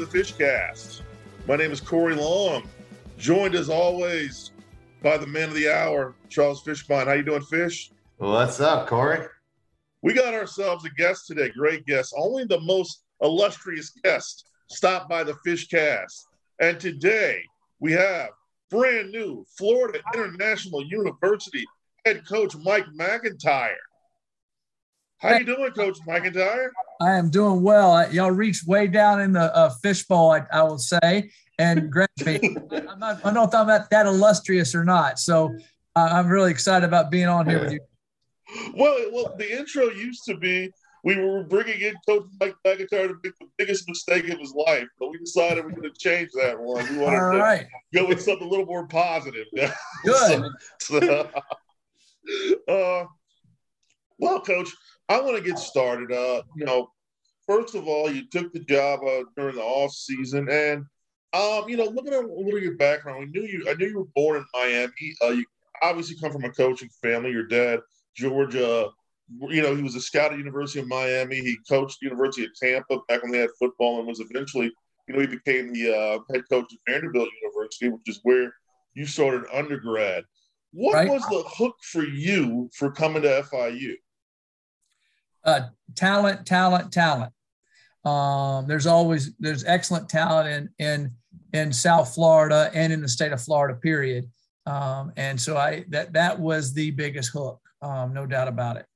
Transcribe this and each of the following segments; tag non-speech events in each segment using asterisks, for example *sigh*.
the Fishcast. My name is Corey Long, joined as always by the man of the hour, Charles Fishbein. How you doing, Fish? What's up, Corey? We got ourselves a guest today, great guest. Only the most illustrious guest stopped by the Fishcast. And today we have brand new Florida International University head coach Mike MacIntyre. How you doing, Coach MacIntyre? I am doing well. I, y'all reached way down in the uh, fishbowl, I, I will say, and *laughs* grabbed me. I'm not, I don't know if I'm that, that illustrious or not. So uh, I'm really excited about being on here with you. Well, well, the intro used to be we were bringing in Coach Mike MacIntyre to make the biggest mistake of his life, but we decided we are going to change that one. We wanted All to right. go with something a little more positive. *laughs* Good. So, *laughs* uh, well, Coach, I want to get started. Uh, you know, first of all, you took the job uh, during the off season, and um, you know, looking at a little of your background, we knew you. I knew you were born in Miami. Uh, you obviously come from a coaching family. Your dad, George, uh, you know, he was a scout at University of Miami. He coached the University of Tampa back when they had football, and was eventually, you know, he became the uh, head coach at Vanderbilt University, which is where you started undergrad. What Right. was the hook for you for coming to FIU? Uh, talent, talent, talent. Um, there's always there's excellent talent in in in South Florida and in the state of Florida. Period. Um, and so I that that was the biggest hook, um, no doubt about it.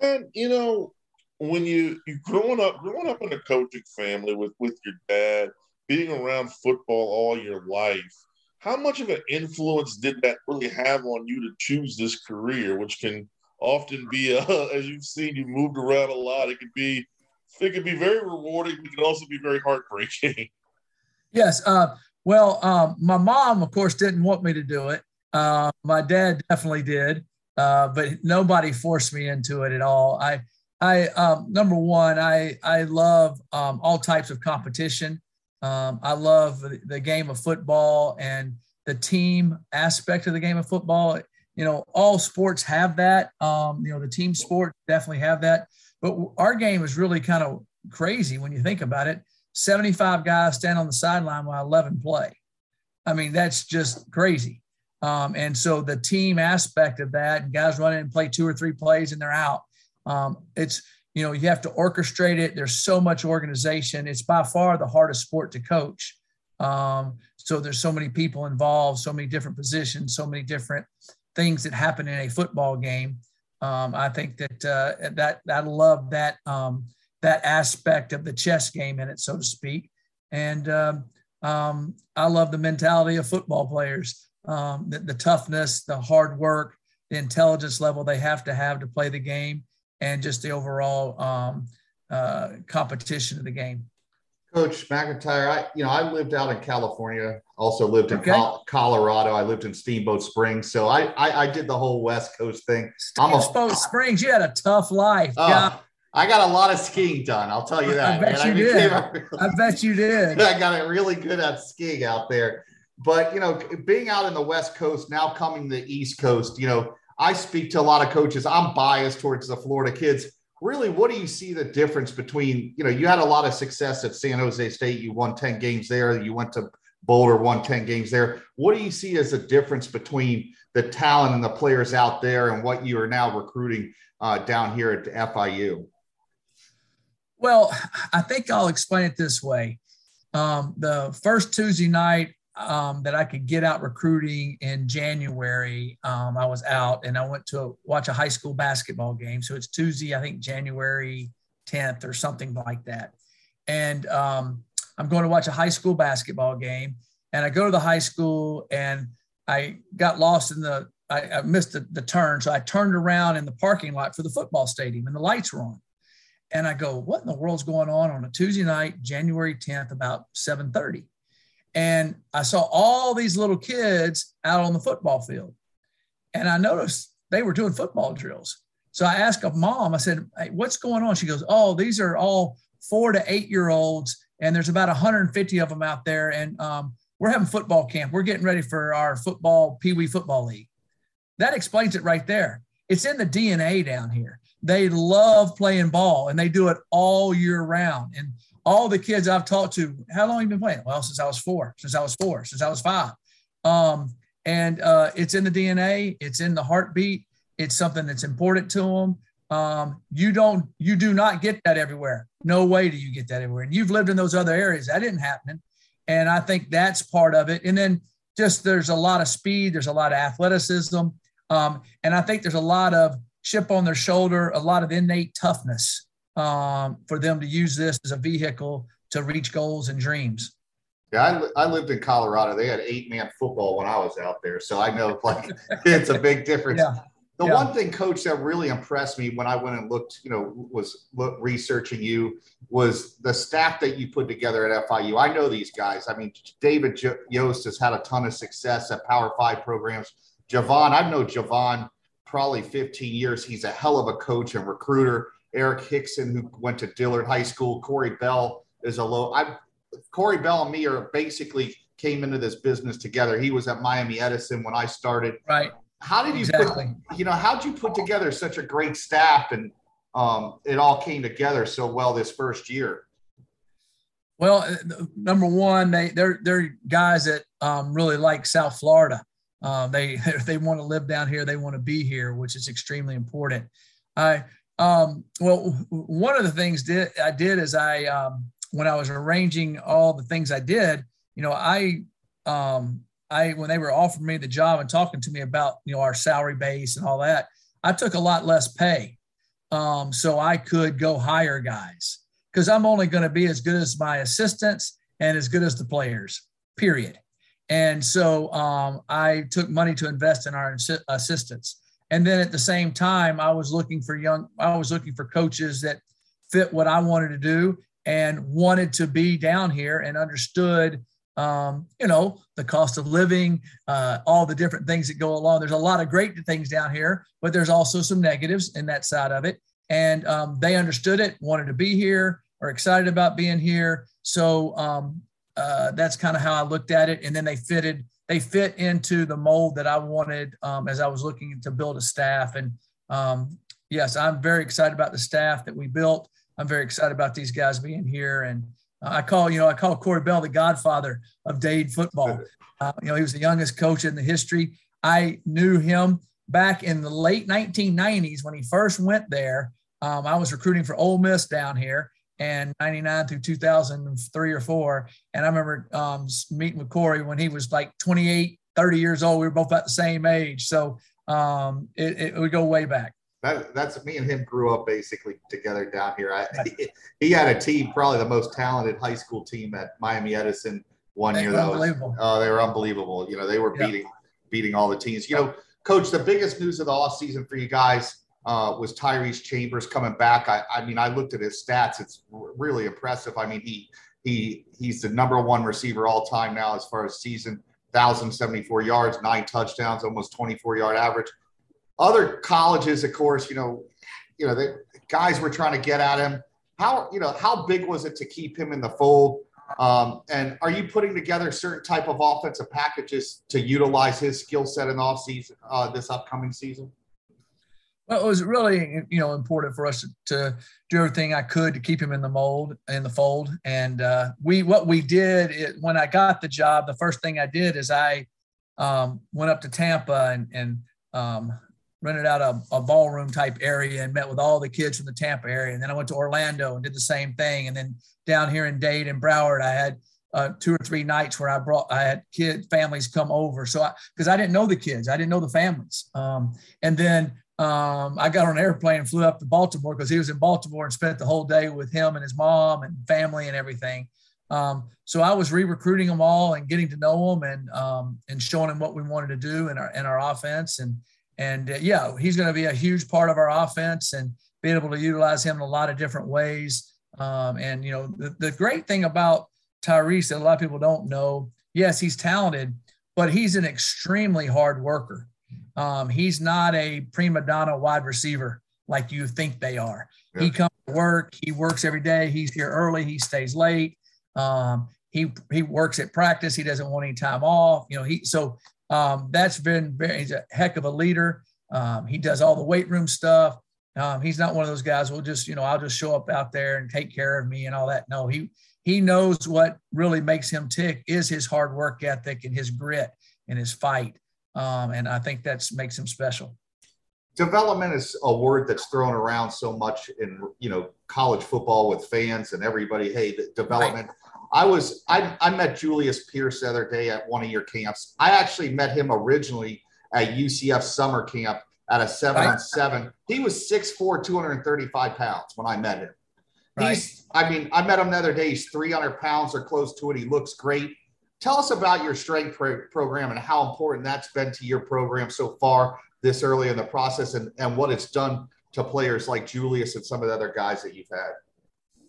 And you know, when you you growing up growing up in a coaching family with with your dad, being around football all your life, how much of an influence did that really have on you to choose this career, which can often be, uh, *laughs* as you've seen, you moved around a lot. It could be, it could be very rewarding. It can also be very heartbreaking. *laughs* Yes. Uh, well, um, my mom, of course, didn't want me to do it. Uh, my dad definitely did, uh, but nobody forced me into it at all. I, I, um, number one, I, I love um, all types of competition. Um, I love the, the game of football and the team aspect of the game of football. You know, all sports have that. Um, you know, the team sport definitely have that. But our game is really kind of crazy when you think about it. 75 guys stand on the sideline while 11 play. I mean, that's just crazy. Um, and so the team aspect of that, guys run in and play two or three plays and they're out. Um, it's, you know, you have to orchestrate it. There's so much organization. It's by far the hardest sport to coach. Um, so there's so many people involved, so many different positions, so many different things that happen in a football game. Um, I think that uh, that I love that um, that aspect of the chess game in it, so to speak. And um, um, I love the mentality of football players, um, the, the toughness, the hard work, the intelligence level they have to have to play the game, and just the overall um, uh, competition of the game. Coach MacIntyre, I you know I lived out in California, also lived in Okay. Col- Colorado. I lived in Steamboat Springs, so I, I I did the whole West Coast thing. I'm a- Steamboat Springs, you had a tough life. Oh, yeah, I got a lot of skiing done. I'll tell you that. I bet man. you became did. a- I bet you did. *laughs* I got it really good at skiing out there. But you know, being out in the West Coast, now coming to the East Coast, you know, I speak to a lot of coaches. I'm biased towards the Florida kids. Really, what do you see the difference between, you know, you had a lot of success at San Jose State. You won 10 games there. You went to Boulder, won 10 games there. What do you see as the difference between the talent and the players out there and what you are now recruiting uh, down here at FIU? Well, I think I'll explain it this way. Um, the first Tuesday night um, that I could get out recruiting in January, um, I was out and I went to watch a high school basketball game. So it's Tuesday, I think January 10th or something like that. And um, I'm going to watch a high school basketball game. And I go to the high school and I got lost in the, I, I missed the, the turn. So I turned around in the parking lot for the football stadium and the lights were on and I go, what in the world's going on on a Tuesday night, January 10th, about 7:30? And I saw all these little kids out on the football field. And I noticed they were doing football drills. So I asked a mom, I said, hey, what's going on? She goes, Oh, these are all four to eight year olds. And there's about 150 of them out there. And um, we're having football camp. We're getting ready for our football, Pee Wee Football League. That explains it right there. It's in the DNA down here. they love playing ball and they do it all year round. And all the kids I've talked to, how long have you been playing? Well, since I was four, since I was four, since I was five. Um, and uh, it's in the DNA, it's in the heartbeat. It's something that's important to them. Um, you don't, you do not get that everywhere. No way do you get that everywhere. And you've lived in those other areas. That didn't happen. And I think that's part of it. And then just there's a lot of speed, there's a lot of athleticism. Um, and I think there's a lot of chip on their shoulder, a lot of innate toughness um, for them to use this as a vehicle to reach goals and dreams. Yeah, I, I lived in Colorado. They had eight man football when I was out there. So I know like *laughs* it's a big difference. Yeah. The yeah. one thing, coach, that really impressed me when I went and looked, you know, was look, researching you was the staff that you put together at FIU. I know these guys. I mean, David Yost has had a ton of success at Power Five programs. Javon, I've known Javon probably 15 years. He's a hell of a coach and recruiter. Eric Hickson, who went to Dillard High School. Corey Bell is a low. I Corey Bell and me are basically came into this business together. He was at Miami Edison when I started. Right. How did you exactly. put, you know, how did you put together such a great staff and um, it all came together so well this first year? Well, uh, number one, they they're they're guys that um, really like South Florida. Um, they *laughs* they want to live down here. They want to be here, which is extremely important. I um, well, one of the things did I did is I um, when I was arranging all the things I did, you know, I um, I when they were offering me the job and talking to me about you know our salary base and all that, I took a lot less pay, um, so I could go hire guys because I'm only going to be as good as my assistants and as good as the players. Period. And so um, I took money to invest in our assistants. And then at the same time, I was looking for young, I was looking for coaches that fit what I wanted to do and wanted to be down here and understood, um, you know, the cost of living, uh, all the different things that go along. There's a lot of great things down here, but there's also some negatives in that side of it. And um, they understood it, wanted to be here, are excited about being here. So um, uh, that's kind of how I looked at it. And then they fitted, they fit into the mold that I wanted um, as I was looking to build a staff. And um, yes, I'm very excited about the staff that we built. I'm very excited about these guys being here. And I call, you know, I call Corey Bell the godfather of Dade football. Uh, you know, he was the youngest coach in the history. I knew him back in the late 1990s when he first went there. Um, I was recruiting for Ole Miss down here and 99 through 2003 or four. And I remember um, meeting with Corey when he was like 28, 30 years old. We were both about the same age. So um, it, it would go way back. That, that's me and him grew up basically together down here. I, he, *laughs* he, had a team, probably the most talented high school team at Miami Edison one they year. That was, oh, they were unbelievable. You know, they were yeah. beating beating all the teams. You know, coach, the biggest news of the off season for you guys uh, was Tyrese Chambers coming back. I, I mean, I looked at his stats; it's really impressive. I mean, he he he's the number one receiver all time now as far as season, thousand seventy four yards, nine touchdowns, almost twenty four yard average. Other colleges, of course, you know, you know, the guys were trying to get at him. How you know how big was it to keep him in the fold? Um, and are you putting together certain type of offensive packages to utilize his skill set in off season uh, this upcoming season? Well, it was really you know important for us to, do everything I could to keep him in the mold in the fold. And uh, we what we did it, when I got the job, the first thing I did is I um, went up to Tampa and, and um, rented out a, a, ballroom type area and met with all the kids from the Tampa area. And then I went to Orlando and did the same thing. And then down here in Dade and Broward, I had uh, two or three nights where I brought I had kid families come over. So I because I didn't know the kids, I didn't know the families. Um, and then um, I got on an airplane and flew up to Baltimore because he was in Baltimore and spent the whole day with him and his mom and family and everything. Um, so I was re-recruiting them all and getting to know them and um, and showing them what we wanted to do in our in our offense and and uh, yeah, he's going to be a huge part of our offense and being able to utilize him in a lot of different ways. Um, and you know, the, the great thing about Tyrese that a lot of people don't know, yes, he's talented, but he's an extremely hard worker. Um, he's not a prima donna wide receiver like you think they are. Yeah. He comes to work, he works every day, he's here early, he stays late. Um, he he works at practice, he doesn't want any time off. You know, he so um, that's been very he's a heck of a leader. Um, he does all the weight room stuff. Um, he's not one of those guys. Will just you know I'll just show up out there and take care of me and all that. No, he he knows what really makes him tick is his hard work ethic and his grit and his fight. Um, and I think that makes him special. Development is a word that's thrown around so much in you know college football with fans and everybody. Hey, development. Right. I was I, I met Julius Pierce the other day at one of your camps. I actually met him originally at UCF summer camp at a seven right. on seven. He was 6'4, 235 pounds when I met him. Right. He's, I mean, I met him the other day. He's 300 pounds or close to it. He looks great. Tell us about your strength pro- program and how important that's been to your program so far this early in the process and, and what it's done to players like Julius and some of the other guys that you've had.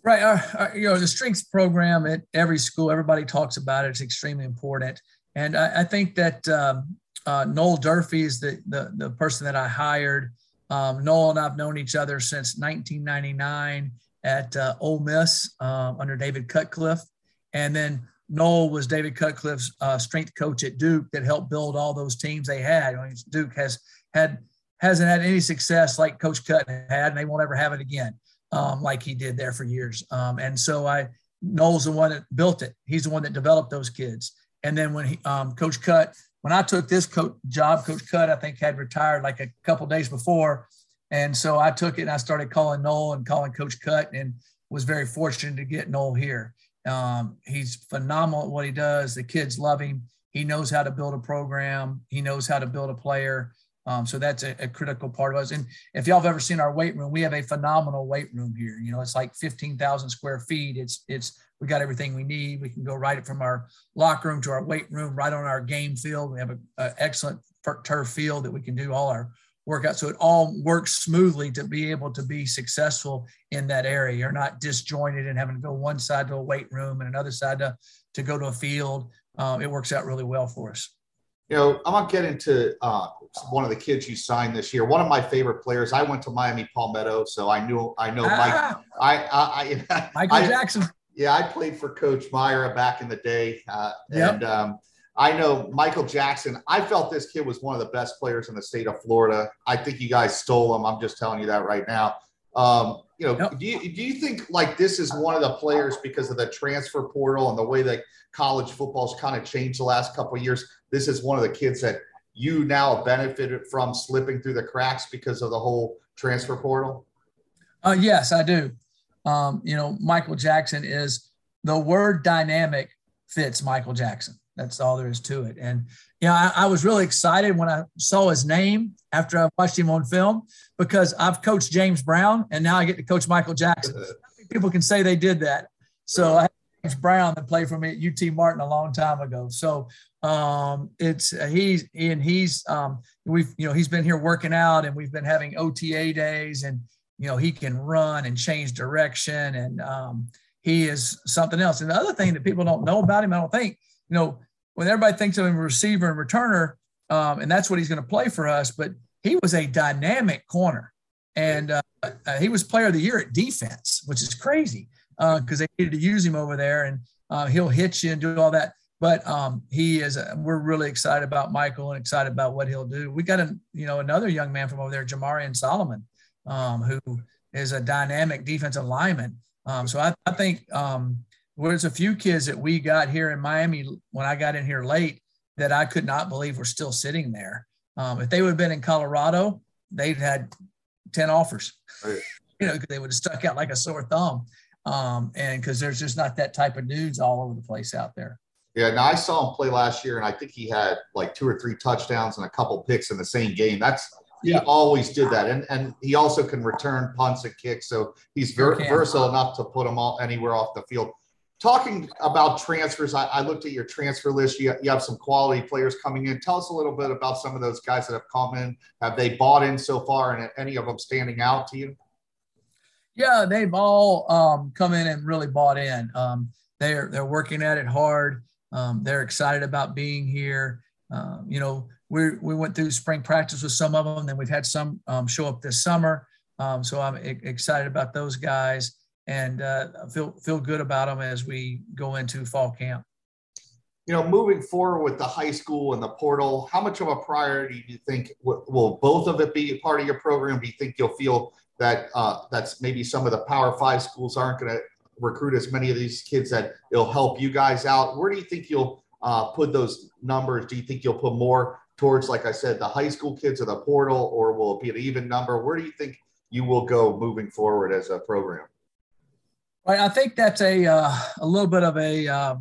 Right. Our, our, you know, the strengths program at every school, everybody talks about it. It's extremely important. And I, I think that um, uh, Noel Durfee is the, the, the person that I hired. Um, Noel and I've known each other since 1999 at uh, Ole Miss uh, under David Cutcliffe. And then Noel was David Cutcliffe's uh, strength coach at Duke that helped build all those teams they had. I mean, Duke has had hasn't had any success like Coach Cut had, and they won't ever have it again um, like he did there for years. Um, and so I Noel's the one that built it. He's the one that developed those kids. And then when he, um, Coach Cut, when I took this coach job, Coach Cut I think had retired like a couple days before, and so I took it and I started calling Noel and calling Coach Cut and was very fortunate to get Noel here. Um, he's phenomenal at what he does. The kids love him. He knows how to build a program. He knows how to build a player. Um, so that's a, a, critical part of us. And if y'all have ever seen our weight room, we have a phenomenal weight room here. You know, it's like 15,000 square feet. It's, it's, we got everything we need. We can go right from our locker room to our weight room, right on our game field. We have an excellent turf field that we can do all our work out. So it all works smoothly to be able to be successful in that area. You're not disjointed and having to go one side to a weight room and another side to, to go to a field. Um, it works out really well for us. You know, I'm gonna get into uh, one of the kids you signed this year. One of my favorite players. I went to Miami Palmetto, so I knew I know ah, Mike. I, I, I *laughs* Michael I, Jackson. Yeah, I played for Coach Myra back in the day, uh, yep. and um, I know Michael Jackson. I felt this kid was one of the best players in the state of Florida. I think you guys stole him. I'm just telling you that right now. Um, you know, do you do you think like this is one of the players because of the transfer portal and the way that college football's kind of changed the last couple of years? This is one of the kids that you now benefited from slipping through the cracks because of the whole transfer portal. Uh, yes, I do. Um, you know, Michael Jackson is the word dynamic fits Michael Jackson. That's all there is to it. And you know, I, I, was really excited when I saw his name after I watched him on film because I've coached James Brown and now I get to coach Michael Jackson. *laughs* People can say they did that. So I James Brown that played for me at UT Martin a long time ago. So um, it's uh, he's and he's um, we've you know he's been here working out and we've been having OTA days and you know he can run and change direction and um, he is something else. And the other thing that people don't know about him, I don't think you know, when everybody thinks of him receiver and returner, um, and that's what he's going to play for us, but he was a dynamic corner. And uh, uh, he was player of the year at defense, which is crazy because uh, they needed to use him over there and uh, he'll hit you and do all that. But um, he is, a, we're really excited about Michael and excited about what he'll do. We got a, you know, another young man from over there, Jamarian Solomon, um, who is a dynamic defensive lineman. Um, so I, I think um, there's a few kids that we got here in Miami when I got in here late that I could not believe were still sitting there. Um, if they would have been in Colorado, they'd had 10 offers, right. *laughs* you know, they would have stuck out like a sore thumb. Um, and because there's just not that type of dudes all over the place out there. Yeah, now I saw him play last year, and I think he had like two or three touchdowns and a couple picks in the same game. That's he yeah. always did that, and and he also can return punts and kicks, so he's very versatile enough to put them all anywhere off the field talking about transfers, I, I, looked at your transfer list. You, you have some quality players coming in. Tell us a little bit about some of those guys that have come in. Have they bought in so far, and any of them standing out to you? Yeah, they've all um, come in and really bought in. Um, they're they're working at it hard. Um, they're excited about being here. Um, you know, we we went through spring practice with some of them, and we've had some um, show up this summer. Um, so I'm excited about those guys and uh, feel feel good about them as we go into fall camp. You know, moving forward with the high school and the portal, how much of a priority do you think will both of it be a part of your program? Do you think you'll feel that uh, that's maybe some of the Power Five schools aren't going to recruit as many of these kids that it'll help you guys out. Where do you think you'll uh, put those numbers? Do you think you'll put more towards, like I said, the high school kids or the portal, or will it be an even number? Where do you think you will go moving forward as a program? Right, I think that's a uh, a little bit of a uh,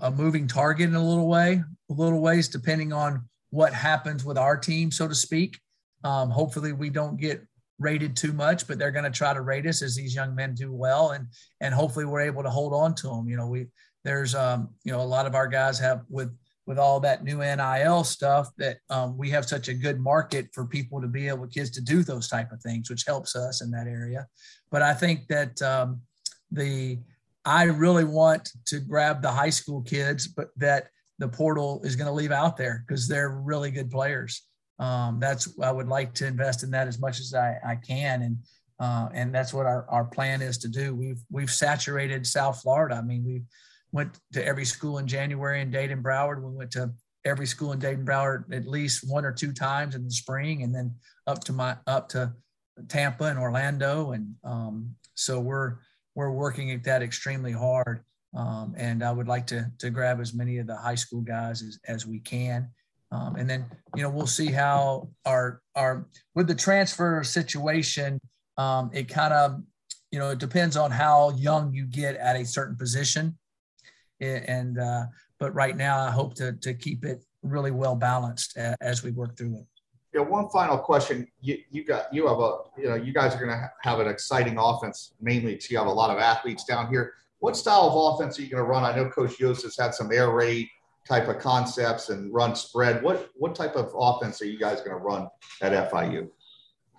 a moving target in a little way, a little ways, depending on what happens with our team, so to speak. Um, hopefully, we don't get rated too much, but they're going to try to rate us as these young men do well, and and hopefully we're able to hold on to them. You know, we there's um, you know a lot of our guys have with with all that new NIL stuff that um, we have such a good market for people to be able kids to do those type of things, which helps us in that area. But I think that um, the I really want to grab the high school kids, but that the portal is going to leave out there because they're really good players. Um, that's I would like to invest in that as much as I, I can, and uh, and that's what our, our plan is to do. We've we've saturated South Florida. I mean, we went to every school in January in Dade and Broward. We went to every school in Dade and Broward at least one or two times in the spring, and then up to my up to Tampa and Orlando, and um, so we're we're working at that extremely hard. Um, and I would like to to grab as many of the high school guys as, as we can. Um, and then you know we'll see how our our with the transfer situation. Um, it kind of you know it depends on how young you get at a certain position. And uh, but right now I hope to to keep it really well balanced as we work through it. Yeah, one final question. You, you got you have a you know you guys are going to have an exciting offense mainly because you have a lot of athletes down here. What style of offense are you going to run? I know Coach Yost has had some air raid type of concepts and run spread. What what type of offense are you guys going to run at FIU?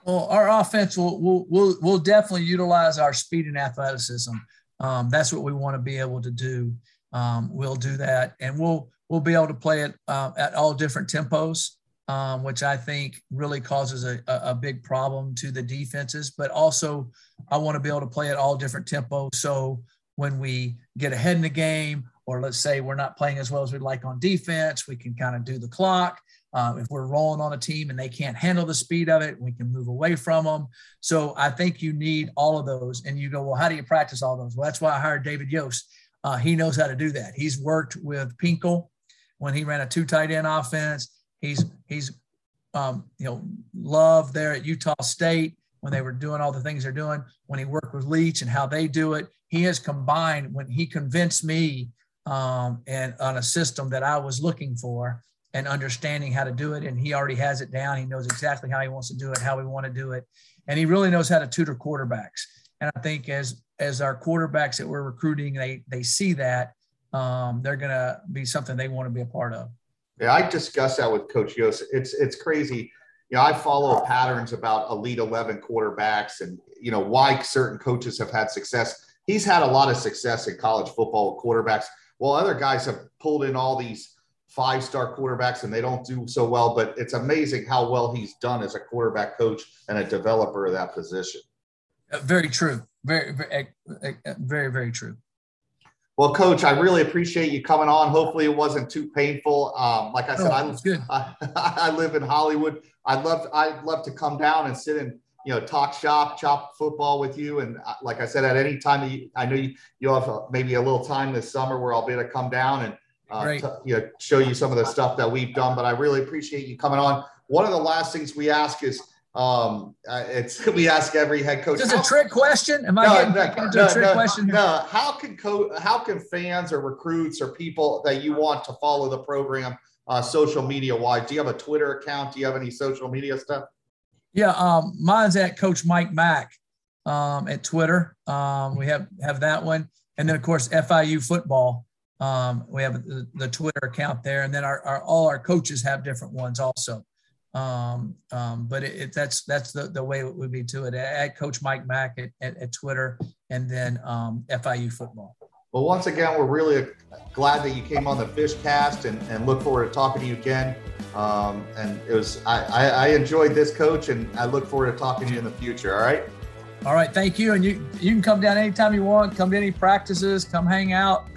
Well, our offense will will will will definitely utilize our speed and athleticism. Um, that's what we want to be able to do. Um, we'll do that, and we'll we'll be able to play it uh, at all different tempos um, which I think really causes a, a big problem to the defenses. But also, I want to be able to play at all different tempos. So when we get ahead in the game, or let's say we're not playing as well as we'd like on defense, we can kind of do the clock. Um, if we're rolling on a team and they can't handle the speed of it, we can move away from them. So I think you need all of those. And you go, well, how do you practice all those? Well, that's why I hired David Yost. Uh, he knows how to do that. He's worked with Pinkel when he ran a two tight end offense. He's he's um, you know loved there at Utah State when they were doing all the things they're doing. When he worked with Leach and how they do it, he has combined when he convinced me um, and on a system that I was looking for and understanding how to do it. And he already has it down. He knows exactly how he wants to do it, how we want to do it, and he really knows how to tutor quarterbacks. And I think as as our quarterbacks that we're recruiting, they they see that um, they're going to be something they want to be a part of. Yeah, I discussed that with Coach Yost. It's it's crazy. You know, I follow patterns about elite eleven quarterbacks and you know why certain coaches have had success. He's had a lot of success in college football with quarterbacks, while other guys have pulled in all these five star quarterbacks and they don't do so well. But it's amazing how well he's done as a quarterback coach and a developer of that position. Uh, very true. Very, very, uh, very, very true. Well, Coach, I really appreciate you coming on. Hopefully, it wasn't too painful. Um, like I said, oh, I, *laughs* I, I live in Hollywood. I'd love I'd love to come down and sit and you know talk shop, chop football with you. And uh, like I said, at any time you, I know you you'll have uh, maybe a little time this summer where I'll be able to come down and uh, t- you know show you some of the stuff that we've done. But I really appreciate you coming on. One of the last things we ask is um, uh, it's *laughs* we ask every head coach. Is a trick question? Am I no, getting no, into no, a trick no, question? No. How can co- How can fans or recruits or people that you want to follow the program, uh, social media wise? Do you have a Twitter account? Do you have any social media stuff? Yeah, um, mine's at Coach Mike Mack um, at Twitter. Um, we have have that one, and then of course FIU football. Um, we have the, the Twitter account there, and then our, our all our coaches have different ones also. Um, um, but it, it, that's that's the, the way it would be to it. At Coach Mike Mack at, at, at Twitter, and then um, FIU football. Well, once again, we're really glad that you came on the Fish Cast, and, and look forward to talking to you again. Um, and it was I, I, I enjoyed this, Coach, and I look forward to talking to you in the future. All right. All right, thank you, and you you can come down anytime you want. Come to any practices, come hang out.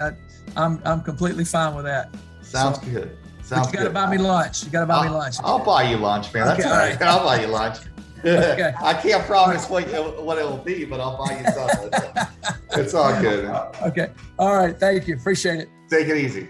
I'm I'm completely fine with that. Sounds so, good. Sounds you got to buy me lunch. You got to buy I'll, me lunch. I'll buy you lunch, man. That's okay, all right. I'll buy you lunch. Okay. I can't promise what, what it'll be, but I'll buy you something. *laughs* it's all good. Okay. All right. Thank you. Appreciate it. Take it easy.